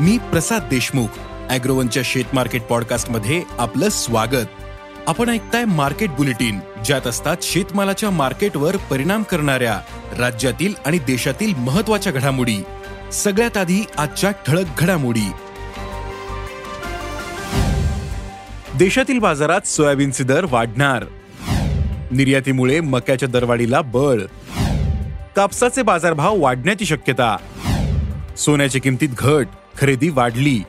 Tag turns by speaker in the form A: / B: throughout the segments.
A: मी प्रसाद देशमुख अॅग्रोवनच्या शेत मार्केट पॉडकास्टमध्ये आपलं स्वागत. आपण ऐकताय मार्केट बुलेटिन ज्यात असतात शेतमालाच्या मार्केटवर परिणाम करणाऱ्या राज्यातील आणि देशातील महत्त्वाच्या घडामोडी. सगळ्यात आधी आजच्या ठळक घडामोडी. देशातील बाजारात सोयाबीनचे दर वाढणार. निर्यातीमुळे मक्याच्या दरवाढीला बळ. कापसाचे बाजारभाव वाढण्याची शक्यता. सोन्याच्या किमतीत घट. खरेदी वाढली.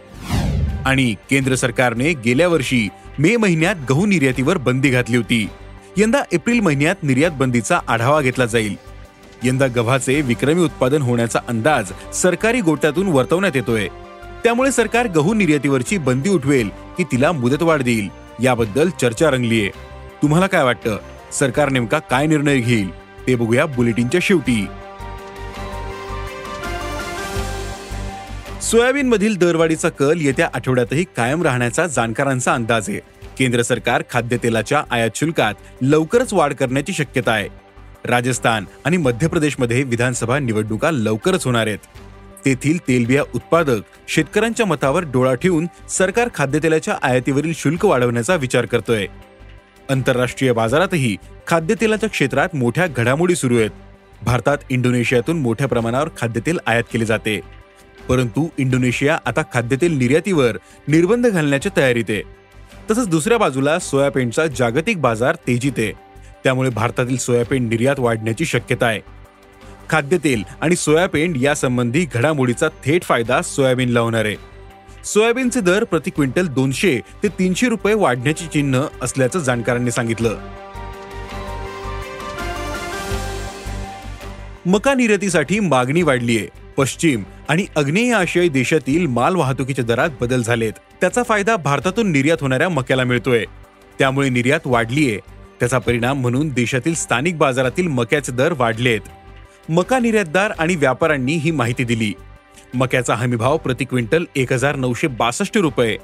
A: आणि केंद्र सरकारने गेल्या वर्षी मे महिन्यात गहू निर्यातीवर बंदी घातली होती. यंदा एप्रिल महिन्यात निर्यात बंदीचा आढावा घेतला जाईल. यंदा गव्हाचे विक्रमी उत्पादन होण्याचा अंदाज सरकारी गोट्यातून वर्तवण्यात येतोय. त्यामुळे सरकार गहू निर्यातीवरची बंदी उठवेल की तिला मुदतवाढ देईल याबद्दल चर्चा रंगलीये. तुम्हाला काय वाटतं? सरकार नेमका काय निर्णय घेईल? ते बघूया बुलेटिनच्या शेवटी. सोयाबीन मधील दरवाढीचा कल येत्या आठवड्यातही कायम राहण्याचा जाणकारांचा अंदाज आहे. केंद्र सरकार खाद्यतेलाच्या आयात शुल्कात लवकरच वाढ करण्याची शक्यता आहे. राजस्थान आणि मध्य प्रदेशमध्ये विधानसभा निवडणुका लवकरच होणार आहेत. तेथील तेलबिया उत्पादक शेतकऱ्यांच्या मतावर डोळा ठेवून सरकार खाद्यतेलाच्या आयातीवरील शुल्क वाढवण्याचा विचार करतोय. आंतरराष्ट्रीय बाजारातही खाद्यतेलाच्या क्षेत्रात मोठ्या घडामोडी सुरू आहेत. भारतात इंडोनेशियातून मोठ्या प्रमाणावर खाद्यतेल आयात केले जाते. परंतु इंडोनेशिया आता खाद्यतेल निर्यातीवर निर्बंध घालण्याच्या तयारीत आहे. तसंच दुसऱ्या बाजूला सोयाबीनचा जागतिक बाजार तेजीत आहे. त्यामुळे भारतातील सोयाबीन निर्यात वाढण्याची शक्यता आहे. खाद्यतेल आणि सोयाबीन यासंबंधी घडामोडीचा थेट फायदा सोयाबीनला होणार आहे. सोयाबीनचे दर प्रति क्विंटल दोनशे ते तीनशे रुपये वाढण्याची चिन्ह असल्याचं जाणकारांनी सांगितलं. मका निर्यातीसाठी मागणी वाढली आहे. पश्चिम आणि आग्नेय आशियाई देशातील माल वाहतुकीच्या दरात बदल झालेत. त्याचा फायदा भारतातून निर्यात होणाऱ्या मक्याला मिळतोय. त्यामुळे निर्यात वाढलीये. त्याचा परिणाम म्हणून देशातील स्थानिक बाजारातील मक्याचे दर वाढलेत. मका निर्यातदार आणि व्यापाऱ्यांनी ही माहिती दिली. मक्याचा हमीभाव प्रति क्विंटल एक हजार नऊशे बासष्ट रुपये.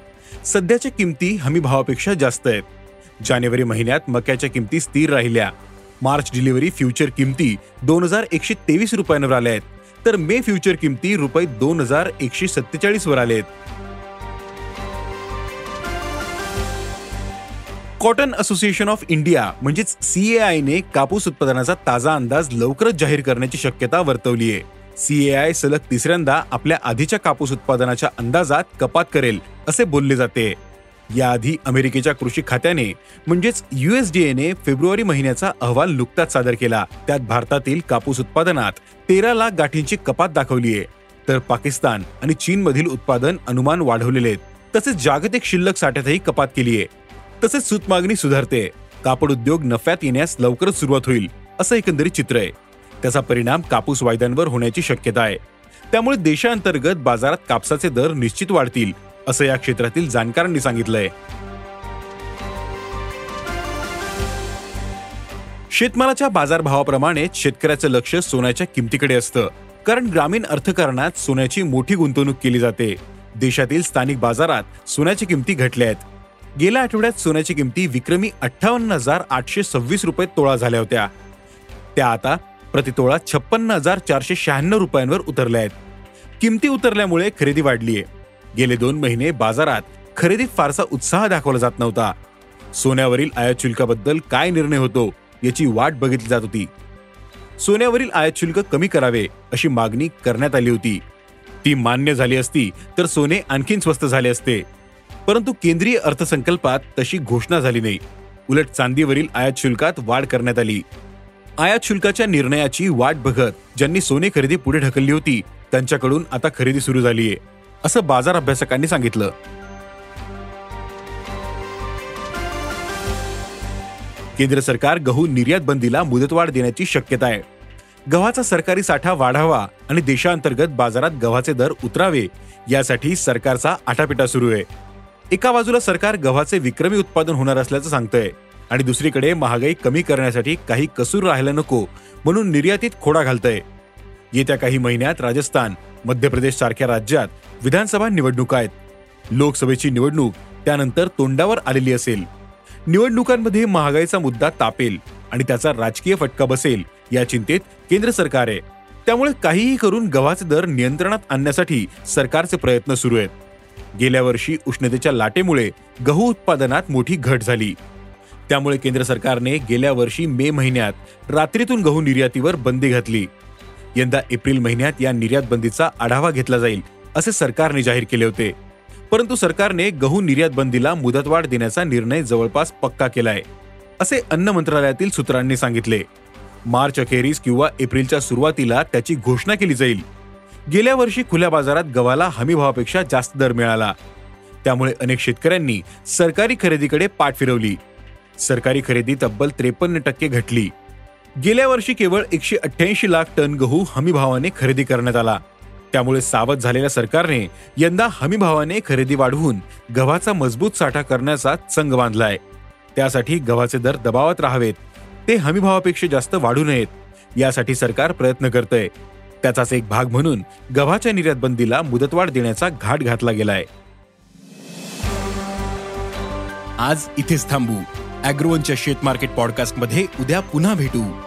A: सध्याच्या किमती हमीभावापेक्षा जास्त आहेत. जानेवारी महिन्यात मक्याच्या किमती स्थिर राहिल्या. मार्च डिलिव्हरी फ्युचर किमती दोन हजार एकशे तेवीस रुपयांवर आल्या आहेत. तर मे फ्युचर किमती रुपये दोन हजार एकशे सत्तेचाळीस वर आलेत. कॉटन असोसिएशन ऑफ इंडिया म्हणजेच सीएआयने कापूस उत्पादनाचा ताजा अंदाज लवकरच जाहीर करण्याची शक्यता वर्तवली आहे सीएआय सलग तिसऱ्यांदा आपल्या आधीच्या कापूस उत्पादनाच्या अंदाजात कपात करेल असे बोलले जाते. याआधी अमेरिकेच्या कृषी खात्याने म्हणजेच युएसडीएने फेब्रुवारी महिन्याचा अहवाल नुकताच सादर केला. त्यात भारतातील कापूस उत्पादनात तेरा लाख गाठींची कपात दाखवली आहे. तर पाकिस्तान आणि चीनमधील उत्पादन अनुमान वाढवलेले आहेत. तसेच जागतिक शिल्लक साठ्यातही कपात केली आहे. तसेच सूतमागणी सुधारते. कापड उद्योग नफ्यात येण्यास लवकरच सुरुवात होईल असं एकंदरीत चित्र आहे. त्याचा परिणाम कापूस वायद्यांवर होण्याची शक्यता आहे. त्यामुळे देशांतर्गत बाजारात कापसाचे दर निश्चित वाढतील असं या क्षेत्रातील जाणकारांनी सांगितलंय. शेतमालाच्या बाजारभावाप्रमाणेच शेतकऱ्याचं लक्ष सोन्याच्या किमतीकडे असतं. कारण ग्रामीण अर्थकारणात सोन्याची मोठी गुंतवणूक केली जाते. देशातील स्थानिक बाजारात सोन्याच्या किमती घटल्या आहेत गेल्या आठवड्यात सोन्याची किमती विक्रमी अठ्ठावन्न हजार आठशे सव्वीस रुपये तोळा झाल्या होत्या. त्या आता प्रतितोळा छप्पन्न हजार चारशे शहाण्णव रुपयांवर उतरल्या आहेत. किमती उतरल्यामुळे खरेदी वाढलीय. गेले दोन महिने बाजारात खरेदीत फारसा उत्साह दाखवला जात नव्हता. सोन्यावरील आयात शुल्काबद्दल काय निर्णय होतो याची वाट बघितली जात होती. सोन्यावरील आयात शुल्क कमी करावे अशी मागणी करण्यात आली होती. ती मान्य झाली असती तर सोने आणखीन स्वस्त झाले असते. परंतु केंद्रीय अर्थसंकल्पात तशी घोषणा झाली नाही. उलट चांदीवरील आयात शुल्कात वाढ करण्यात आली. आयात शुल्काच्या निर्णयाची वाट बघत ज्यांनी सोने खरेदी पुढे ढकलली होती त्यांच्याकडून आता खरेदी सुरू झालीय. असं बाजार अभ्यासकांनी सांगितलं. केंद्र सरकार गहू निर्यात बंदीला मुदतवाढ देण्याची शक्यता आहे. गव्हाचा सरकारी साठा वाढावा आणि देशांतर्गत बाजारात गव्हाचे दर उतरावे यासाठी सरकारचा आटापिटा सुरू आहे. एका बाजूला सरकार गव्हाचे विक्रमी उत्पादन होणार असल्याचं सांगतंय आणि दुसरीकडे महागाई कमी करण्यासाठी काही कसूर राहायला नको म्हणून निर्यातीत खोडा घालतंय. येत्या काही महिन्यात राजस्थान मध्य प्रदेश सारख्या राज्यात विधानसभा निवडणुका आहेत. लोकसभेची निवडणूक त्यानंतर तोंडावर आलेली असेल. निवडणुकांमध्ये महागाईचा मुद्दा तापेल आणि त्याचा राजकीय फटका बसेल या चिंतेत केंद्र सरकार आहे. त्यामुळे काहीही करून गव्हाचे दर नियंत्रणात आणण्यासाठी सरकारचे प्रयत्न सुरू आहेत. गेल्या वर्षी उष्णतेच्या लाटेमुळे गहू उत्पादनात मोठी घट झाली. त्यामुळे केंद्र सरकारने गेल्या वर्षी मे महिन्यात रात्रीतून गहू निर्यातीवर बंदी घातली. यंदा एप्रिल महिन्यात या निर्यात बंदीचा आढावा घेतला जाईल असे सरकारने जाहीर केले होते. परंतु सरकारने गहू निर्यात बंदीला मुदतवाढ देण्याचा निर्णय जवळपास पक्का केलाय असे अन्न मंत्रालयातील सूत्रांनी सांगितले. मार्च अखेरीस किंवा एप्रिलच्या सुरुवातीला त्याची घोषणा केली जाईल. गेल्या वर्षी खुल्या बाजारात गव्हाला हमी भावापेक्षा जास्त दर मिळाला. त्यामुळे अनेक शेतकऱ्यांनी सरकारी खरेदीकडे पाठ फिरवली. सरकारी खरेदी तब्बल त्रेपन्न टक्के घटली. गेल्या वर्षी केवळ एकशे अठ्ठ्याऐंशी लाख टन गहू हमीभावाने खरेदी करण्यात आला. त्यामुळे सावध झालेल्या सरकारने यंदा हमीभावाने खरेदी वाढवून गव्हाचा मजबूत साठा करण्याचा चंग बांधलाय. त्यासाठी गव्हाचे दर दबावात राहावेत. ते हमीभावापेक्षा जास्त वाढू नयेत यासाठी सरकार प्रयत्न करतंय. त्याचाच एक भाग म्हणून गव्हाच्या निर्यात बंदीला मुदतवाढ देण्याचा घाट घातला गेलाय.
B: आज इथेच थांबू. अॅग्रोवनच्या शेत मार्केट पॉडकास्टमध्ये उद्या पुन्हा भेटू.